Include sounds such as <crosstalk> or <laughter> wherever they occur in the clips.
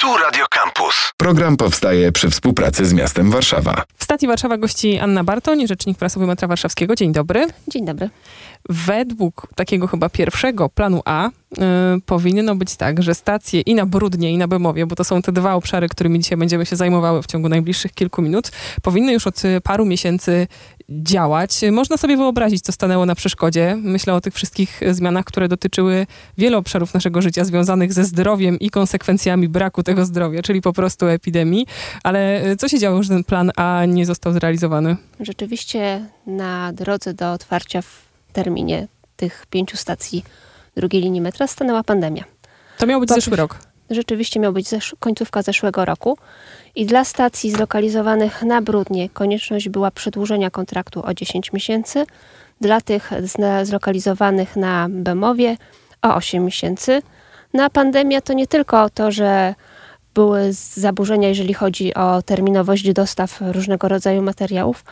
Tu Radio Campus. Program powstaje przy współpracy z miastem Warszawa. W stacji Warszawa gości Anna Bartoń, rzecznik prasowy metra warszawskiego. Dzień dobry. Dzień dobry. Według takiego chyba pierwszego planu A powinno być tak, że stacje i na Brudnie, i na Bemowie, bo to są te dwa obszary, którymi dzisiaj będziemy się zajmowały w ciągu najbliższych kilku minut, powinny już od y, paru miesięcy działać. Można sobie wyobrazić, co stanęło na przeszkodzie. Myślę o tych wszystkich zmianach, które dotyczyły wielu obszarów naszego życia, związanych ze zdrowiem i konsekwencjami braku tego zdrowia, czyli po prostu epidemii. Ale y, co się działo, że ten plan A nie został zrealizowany? Rzeczywiście na drodze do otwarcia w terminie tych pięciu stacji drugiej linii metra stanęła pandemia. To miał być zeszły rok. Rzeczywiście miał być zesz- końcówka zeszłego roku i dla stacji zlokalizowanych na Brudnie konieczność była przedłużenia kontraktu o 10 miesięcy, dla tych zlokalizowanych na Bemowie o 8 miesięcy. Na pandemia to nie tylko to, że były zaburzenia, jeżeli chodzi o terminowość dostaw różnego rodzaju materiałów,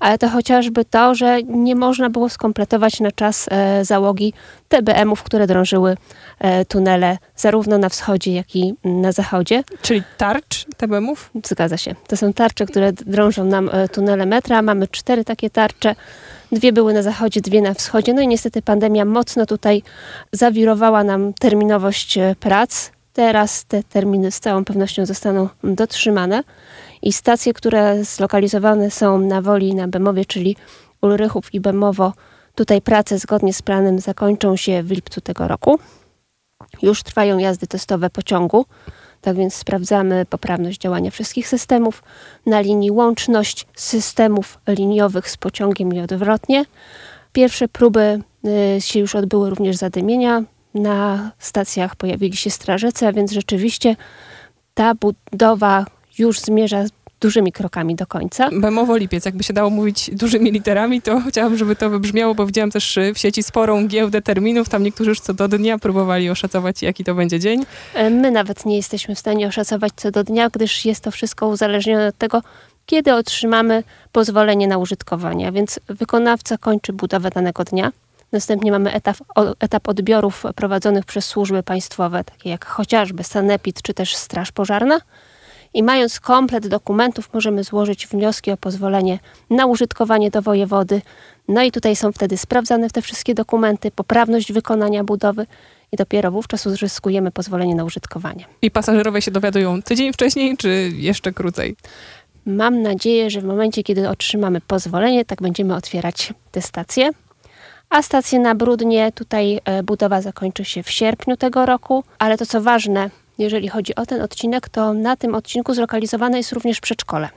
ale to chociażby to, że nie można było skompletować na czas e, załogi TBM-ów, które drążyły e, tunele zarówno na wschodzie, jak i na zachodzie. Czyli tarcz TBM-ów? Zgadza się. To są tarcze, które drążą nam e, tunele metra. Mamy cztery takie tarcze. Dwie były na zachodzie, dwie na wschodzie. No i niestety pandemia mocno tutaj zawirowała nam terminowość prac. Teraz te terminy z całą pewnością zostaną dotrzymane i stacje, które zlokalizowane są na Woli na Bemowie, czyli Ulrychów i Bemowo, tutaj prace zgodnie z planem zakończą się w lipcu tego roku. Już trwają jazdy testowe pociągu, tak więc sprawdzamy poprawność działania wszystkich systemów na linii łączność systemów liniowych z pociągiem i odwrotnie. Pierwsze próby y, się już odbyły również zadymienia. Na stacjach pojawili się strażacy, a więc rzeczywiście ta budowa już zmierza dużymi krokami do końca. Bemowo Lipiec, jakby się dało mówić dużymi literami, to chciałam, żeby to wybrzmiało, bo widziałam też y, w sieci sporą giełdę terminów. Tam niektórzy już co do dnia próbowali oszacować, jaki to będzie dzień. E, My nawet nie jesteśmy w stanie oszacować co do dnia, gdyż jest to wszystko uzależnione od tego, kiedy otrzymamy pozwolenie na użytkowanie. Więc wykonawca kończy budowę danego dnia. Następnie mamy etap, etap odbiorów prowadzonych przez służby państwowe, takie jak chociażby Sanepid czy też Straż Pożarna. I mając komplet dokumentów, możemy złożyć wnioski o pozwolenie na użytkowanie do wojewody. No i tutaj są wtedy sprawdzane te wszystkie dokumenty, poprawność wykonania budowy i dopiero wówczas uzyskujemy pozwolenie na użytkowanie. I pasażerowie się dowiadują tydzień wcześniej, czy jeszcze krócej? Mam nadzieję, że w momencie, kiedy otrzymamy pozwolenie, tak będziemy otwierać te stacje. A stacje na Brudnie, tutaj e, budowa zakończy się w sierpniu tego roku, ale to co ważne, jeżeli chodzi o ten odcinek, to na tym odcinku zlokalizowane jest również przedszkole.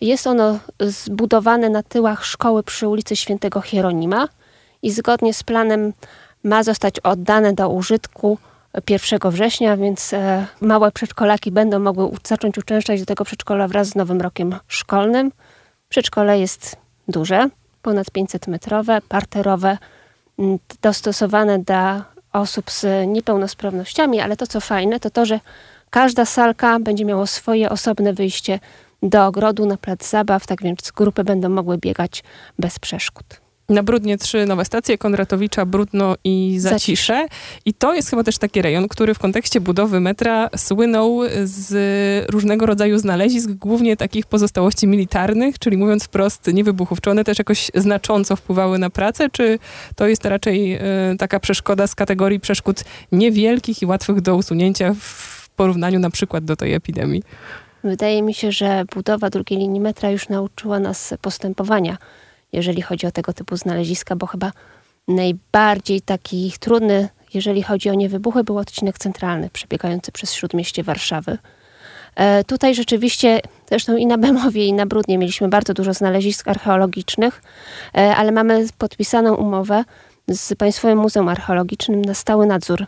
Jest ono zbudowane na tyłach szkoły przy ulicy Świętego Hieronima i zgodnie z planem ma zostać oddane do użytku 1 września, więc e, małe przedszkolaki będą mogły zacząć uczęszczać do tego przedszkola wraz z nowym rokiem szkolnym. Przedszkole jest duże, ponad 500 metrowe, parterowe, m, dostosowane dla osób z niepełnosprawnościami, ale to co fajne, to to, że każda salka będzie miała swoje osobne wyjście do ogrodu na plac zabaw, tak więc grupy będą mogły biegać bez przeszkód. Na Brudnie trzy nowe stacje, Konratowicza, Brudno i Zacisze. I to jest chyba też taki rejon, który w kontekście budowy metra słynął z różnego rodzaju znalezisk, głównie takich pozostałości militarnych, czyli mówiąc wprost niewybuchów. Czy one też jakoś znacząco wpływały na pracę, czy to jest raczej e, taka przeszkoda z kategorii przeszkód niewielkich i łatwych do usunięcia w porównaniu na przykład do tej epidemii? Wydaje mi się, że budowa drugiej linii metra już nauczyła nas postępowania, jeżeli chodzi o tego typu znaleziska, bo chyba najbardziej taki trudny, jeżeli chodzi o niewybuchy, był odcinek centralny przebiegający przez śródmieście Warszawy. E, tutaj rzeczywiście, zresztą i na Bemowie, i na Brudnie mieliśmy bardzo dużo znalezisk archeologicznych, e, ale mamy podpisaną umowę z Państwowym Muzeum Archeologicznym na stały nadzór,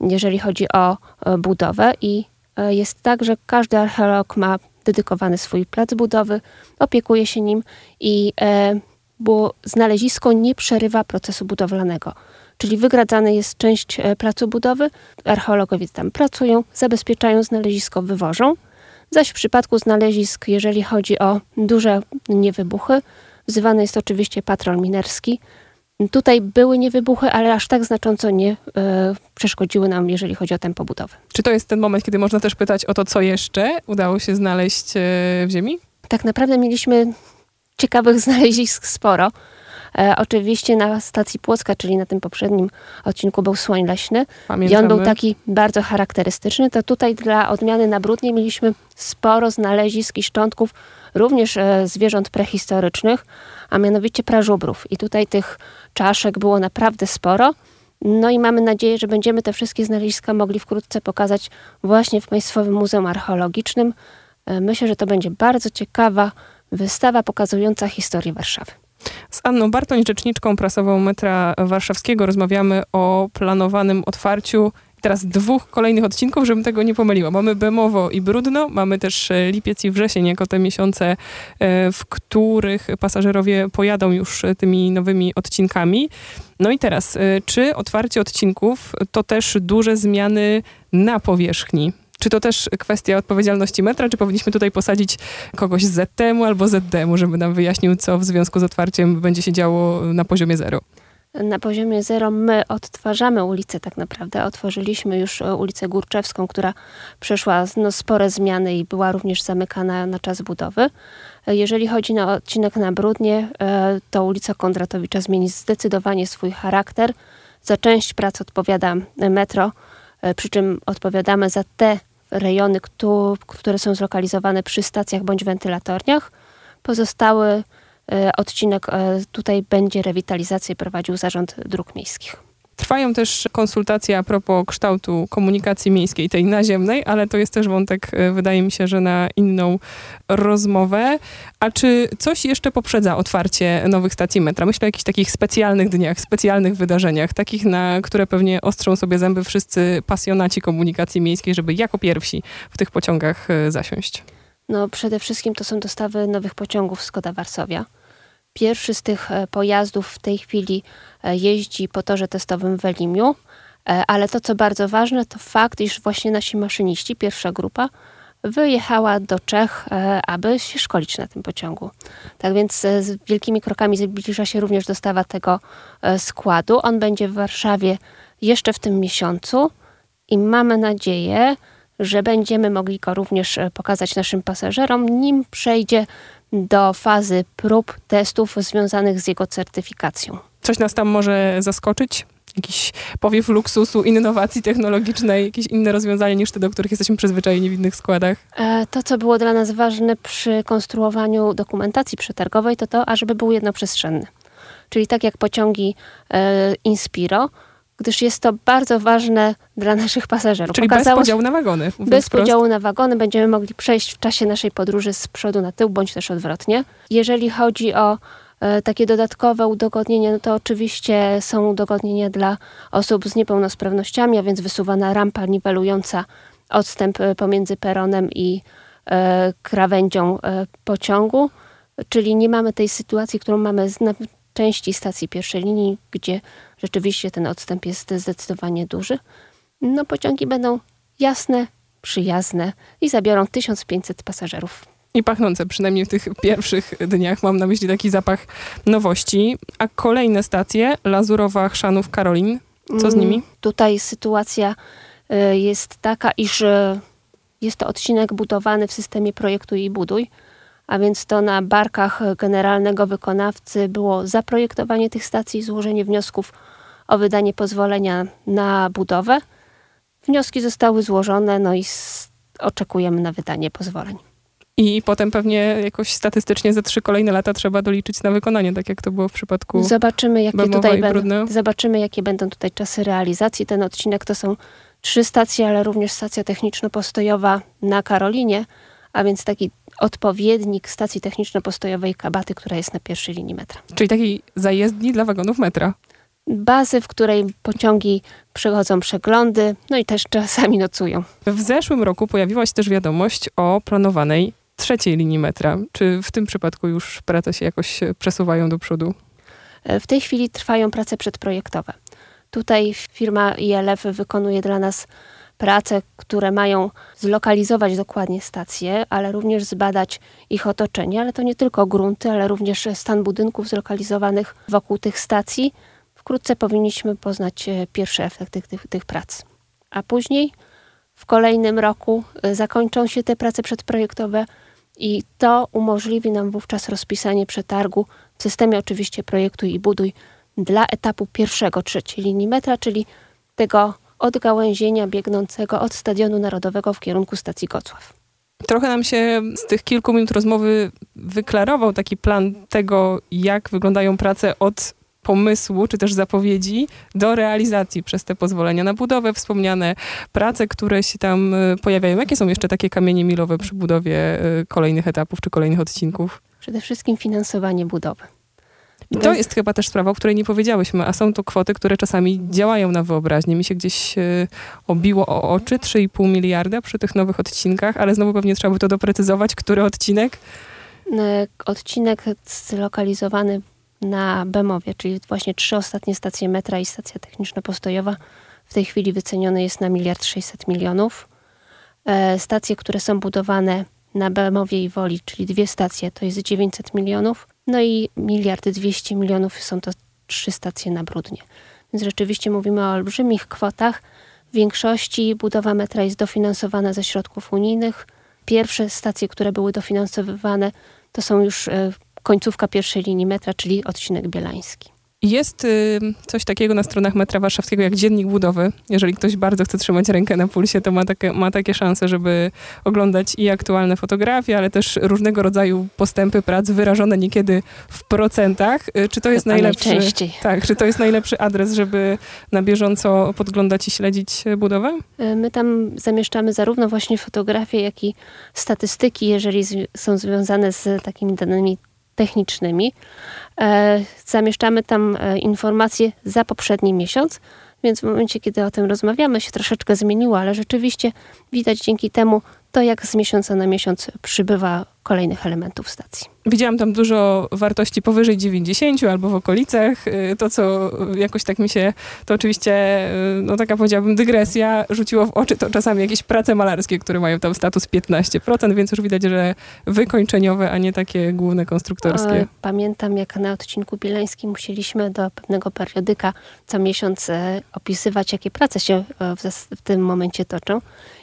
jeżeli chodzi o e, budowę i e, jest tak, że każdy archeolog ma dedykowany swój plac budowy, opiekuje się nim i e, bo znalezisko nie przerywa procesu budowlanego. Czyli wygradzana jest część e, placu budowy, archeologowie tam pracują, zabezpieczają znalezisko, wywożą. Zaś w przypadku znalezisk, jeżeli chodzi o duże niewybuchy, wzywany jest oczywiście patrol minerski, Tutaj były niewybuchy, ale aż tak znacząco nie e, przeszkodziły nam, jeżeli chodzi o tempo budowy. Czy to jest ten moment, kiedy można też pytać o to, co jeszcze udało się znaleźć e, w ziemi? Tak naprawdę mieliśmy ciekawych <laughs> znalezisk sporo. E, oczywiście na stacji Płocka, czyli na tym poprzednim odcinku był słoń leśny Pamiętamy. i on był taki bardzo charakterystyczny. To tutaj dla odmiany na Brudnie mieliśmy sporo znalezisk i szczątków również e, zwierząt prehistorycznych, a mianowicie prażubrów. I tutaj tych czaszek było naprawdę sporo. No i mamy nadzieję, że będziemy te wszystkie znaleziska mogli wkrótce pokazać właśnie w Państwowym Muzeum Archeologicznym. E, Myślę, że to będzie bardzo ciekawa wystawa pokazująca historię Warszawy. Z Anną Bartoń, rzeczniczką prasową metra warszawskiego, rozmawiamy o planowanym otwarciu teraz dwóch kolejnych odcinków, żebym tego nie pomyliła. Mamy Bemowo i Brudno, mamy też e, lipiec i wrzesień jako te miesiące, e, w których pasażerowie pojadą już e, tymi nowymi odcinkami. No i teraz, czy otwarcie odcinków to też duże zmiany na powierzchni? Czy to też kwestia odpowiedzialności metra, czy powinniśmy tutaj posadzić kogoś z ZTM-u albo ZD-mu, żeby nam wyjaśnił, co w związku z otwarciem będzie się działo na poziomie zero? Na poziomie zero my odtwarzamy ulicę tak naprawdę. Otworzyliśmy już e, ulicę Górczewską, która przeszła no, spore zmiany i była również zamykana na czas budowy. E, Jeżeli chodzi na odcinek na Brudnie, e, to ulica Kondratowicza zmieni zdecydowanie swój charakter. Za część prac odpowiada metro, przy czym odpowiadamy za te rejony, któ- które są zlokalizowane przy stacjach bądź wentylatorniach. Pozostały e, odcinek e, tutaj będzie rewitalizację prowadził Zarząd Dróg Miejskich. Trwają też konsultacje a propos kształtu komunikacji miejskiej, tej naziemnej, ale to jest też wątek, e, wydaje mi się, że na inną rozmowę. A czy coś jeszcze poprzedza otwarcie nowych stacji metra? Myślę o jakichś takich specjalnych dniach, specjalnych wydarzeniach, takich, na które pewnie ostrzą sobie zęby wszyscy pasjonaci komunikacji miejskiej, żeby jako pierwsi w tych pociągach e, zasiąść. No, przede wszystkim to są dostawy nowych pociągów Skoda Warszawia. Pierwszy z tych e, pojazdów w tej chwili e, jeździ po torze testowym w Elimiu, e, ale to, co bardzo ważne, to fakt, iż właśnie nasi maszyniści, pierwsza grupa, wyjechała do Czech, aby się szkolić na tym pociągu. Tak więc z wielkimi krokami zbliża się również dostawa tego składu. On będzie w Warszawie jeszcze w tym miesiącu i mamy nadzieję, że będziemy mogli go również pokazać naszym pasażerom, nim przejdzie do fazy prób, testów związanych z jego certyfikacją. Coś nas tam może zaskoczyć? Jakiś powiew luksusu, innowacji technologicznej, jakieś inne rozwiązania niż te, do których jesteśmy przyzwyczajeni w innych składach? E, To, co było dla nas ważne przy konstruowaniu dokumentacji przetargowej, to to, ażeby był jednoprzestrzenny. Czyli tak jak pociągi e, Inspiro, gdyż jest to bardzo ważne dla naszych pasażerów. Czyli bez Okazało się- podziału na wagony. Bez wprost. podziału na wagony będziemy mogli przejść w czasie naszej podróży z przodu na tył, bądź też odwrotnie. Jeżeli chodzi o e, takie dodatkowe udogodnienia, no to oczywiście są udogodnienia dla osób z niepełnosprawnościami, a więc wysuwana rampa niwelująca odstęp e, pomiędzy peronem i e, krawędzią e, pociągu, czyli nie mamy tej sytuacji, którą mamy z- na części stacji pierwszej linii, gdzie rzeczywiście ten odstęp jest zdecydowanie duży. No, pociągi będą jasne, przyjazne i zabiorą 1500 pasażerów. I pachnące, przynajmniej w tych pierwszych dniach. Mam na myśli taki zapach nowości. A kolejne stacje, Lazurowa, Chrzanów, Karolin. Co z Mm, nimi? Tutaj sytuacja y, jest taka, iż y, jest to odcinek budowany w systemie projektu i buduj, a więc to na barkach generalnego wykonawcy było zaprojektowanie tych stacji, złożenie wniosków o wydanie pozwolenia na budowę. Wnioski zostały złożone, no i oczekujemy na wydanie pozwoleń. I potem pewnie jakoś statystycznie za trzy kolejne lata trzeba doliczyć na wykonanie, tak jak to było w przypadku Zobaczymy, jakie Bemowa tutaj będą. Zobaczymy, jakie będą tutaj czasy realizacji. Ten odcinek to są trzy stacje, ale również stacja techniczno-postojowa na Karolinie, a więc taki odpowiednik stacji techniczno-postojowej Kabaty, która jest na pierwszej linii metra. Czyli takiej zajezdni dla wagonów metra. Bazy, w której pociągi przychodzą przeglądy, no i też czasami nocują. W zeszłym roku pojawiła się też wiadomość o planowanej trzeciej linii metra. Czy w tym przypadku już prace się jakoś przesuwają do przodu? E, W tej chwili trwają prace przedprojektowe. Tutaj firma ILF wykonuje dla nas prace, które mają zlokalizować dokładnie stacje, ale również zbadać ich otoczenie, ale to nie tylko grunty, ale również stan budynków zlokalizowanych wokół tych stacji. Wkrótce powinniśmy poznać e, pierwsze efekty tych, tych prac. A później w kolejnym roku e, zakończą się te prace przedprojektowe i to umożliwi nam wówczas rozpisanie przetargu w systemie oczywiście projektu i buduj dla etapu pierwszego trzeciej linii metra, czyli tego odgałęzienia biegnącego od Stadionu Narodowego w kierunku stacji Gocław. Trochę nam się z tych kilku minut rozmowy wyklarował taki plan tego, jak wyglądają prace od pomysłu, czy też zapowiedzi do realizacji przez te pozwolenia na budowę, wspomniane prace, które się tam y, pojawiają. Jakie są jeszcze takie kamienie milowe przy budowie y, kolejnych etapów czy kolejnych odcinków? Przede wszystkim finansowanie budowy. I to jest chyba też sprawa, o której nie powiedziałyśmy, a są to kwoty, które czasami działają na wyobraźnię. Mi się gdzieś y, obiło o oczy 3,5 miliarda przy tych nowych odcinkach, ale znowu pewnie trzeba by to doprecyzować, który odcinek. Odcinek zlokalizowany na Bemowie, czyli właśnie trzy ostatnie stacje metra i stacja techniczno-postojowa, w tej chwili wyceniony jest na miliard 600 milionów. E, stacje, które są budowane na Bemowie i Woli, czyli dwie stacje, to jest 900 milionów. No i miliard 200 milionów są to trzy stacje na Brudnie. Więc rzeczywiście mówimy o olbrzymich kwotach. W większości budowa metra jest dofinansowana ze środków unijnych. Pierwsze stacje, które były dofinansowywane, to są już e, końcówka pierwszej linii metra, czyli odcinek bielański. Jest y, coś takiego na stronach metra warszawskiego jak dziennik budowy. Jeżeli ktoś bardzo chce trzymać rękę na pulsie, to ma takie, ma takie szanse, żeby oglądać i aktualne fotografie, ale też różnego rodzaju postępy prac wyrażone niekiedy w procentach. Y, czy to jest najlepszy, tak, czy to jest najlepszy adres, żeby na bieżąco podglądać i śledzić budowę? Y, my tam zamieszczamy zarówno właśnie fotografie, jak i statystyki, jeżeli są związane z takimi danymi technicznymi. E, zamieszczamy tam e, informacje za poprzedni miesiąc, więc w momencie, kiedy o tym rozmawiamy, się troszeczkę zmieniło, ale rzeczywiście widać dzięki temu to, jak z miesiąca na miesiąc przybywa kolejnych elementów stacji. Widziałam tam dużo wartości powyżej 90 albo w okolicach. Y, to, co jakoś tak mi się, to oczywiście, y, no taka powiedziałabym, dygresja, rzuciło w oczy, to czasami jakieś prace malarskie, które mają tam status 15%, więc już widać, że wykończeniowe, a nie takie główne konstruktorskie. Pamiętam, jak na odcinku bielańskim musieliśmy do pewnego periodyka co miesiąc e, opisywać, jakie prace się e, w, tym momencie toczą.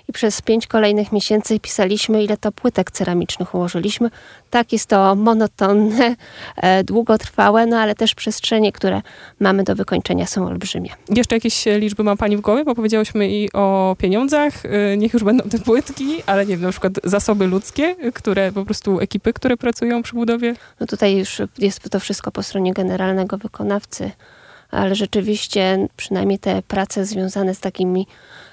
I przez pięć kolejnych miesięcy pisaliśmy, ile to płytek ceramicznych ułożyliśmy. Tak, jest to monotonne, e, długotrwałe, no ale też przestrzenie, które mamy do wykończenia są olbrzymie. Jeszcze jakieś liczby ma Pani w głowie? Bo powiedziałyśmy i o pieniądzach, e, niech już będą te płytki, ale nie wiem, na przykład zasoby ludzkie, które po prostu ekipy, które pracują przy budowie? No tutaj już jest to wszystko po stronie generalnego wykonawcy, ale rzeczywiście przynajmniej te prace związane z takimi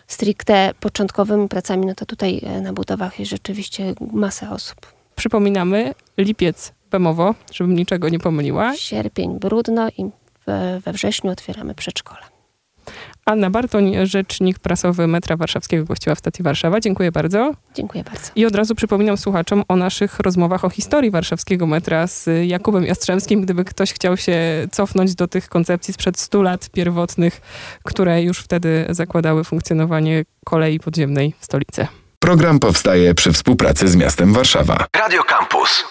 stricte początkowymi pracami, no to tutaj e, na budowach jest rzeczywiście masa osób. Przypominamy, lipiec Bemowo, żebym niczego nie pomyliła. Sierpień brudno i we, wrześniu otwieramy przedszkole. Anna Bartoń, rzecznik prasowy metra warszawskiego gościła w stacji Warszawa. Dziękuję bardzo. Dziękuję bardzo. I od razu przypominam słuchaczom o naszych rozmowach o historii warszawskiego metra z Jakubem Jastrzębskim, gdyby ktoś chciał się cofnąć do tych koncepcji sprzed 100 lat pierwotnych, które już wtedy zakładały funkcjonowanie kolei podziemnej w stolicy. Program powstaje przy współpracy z miastem Warszawa. Radio Campus.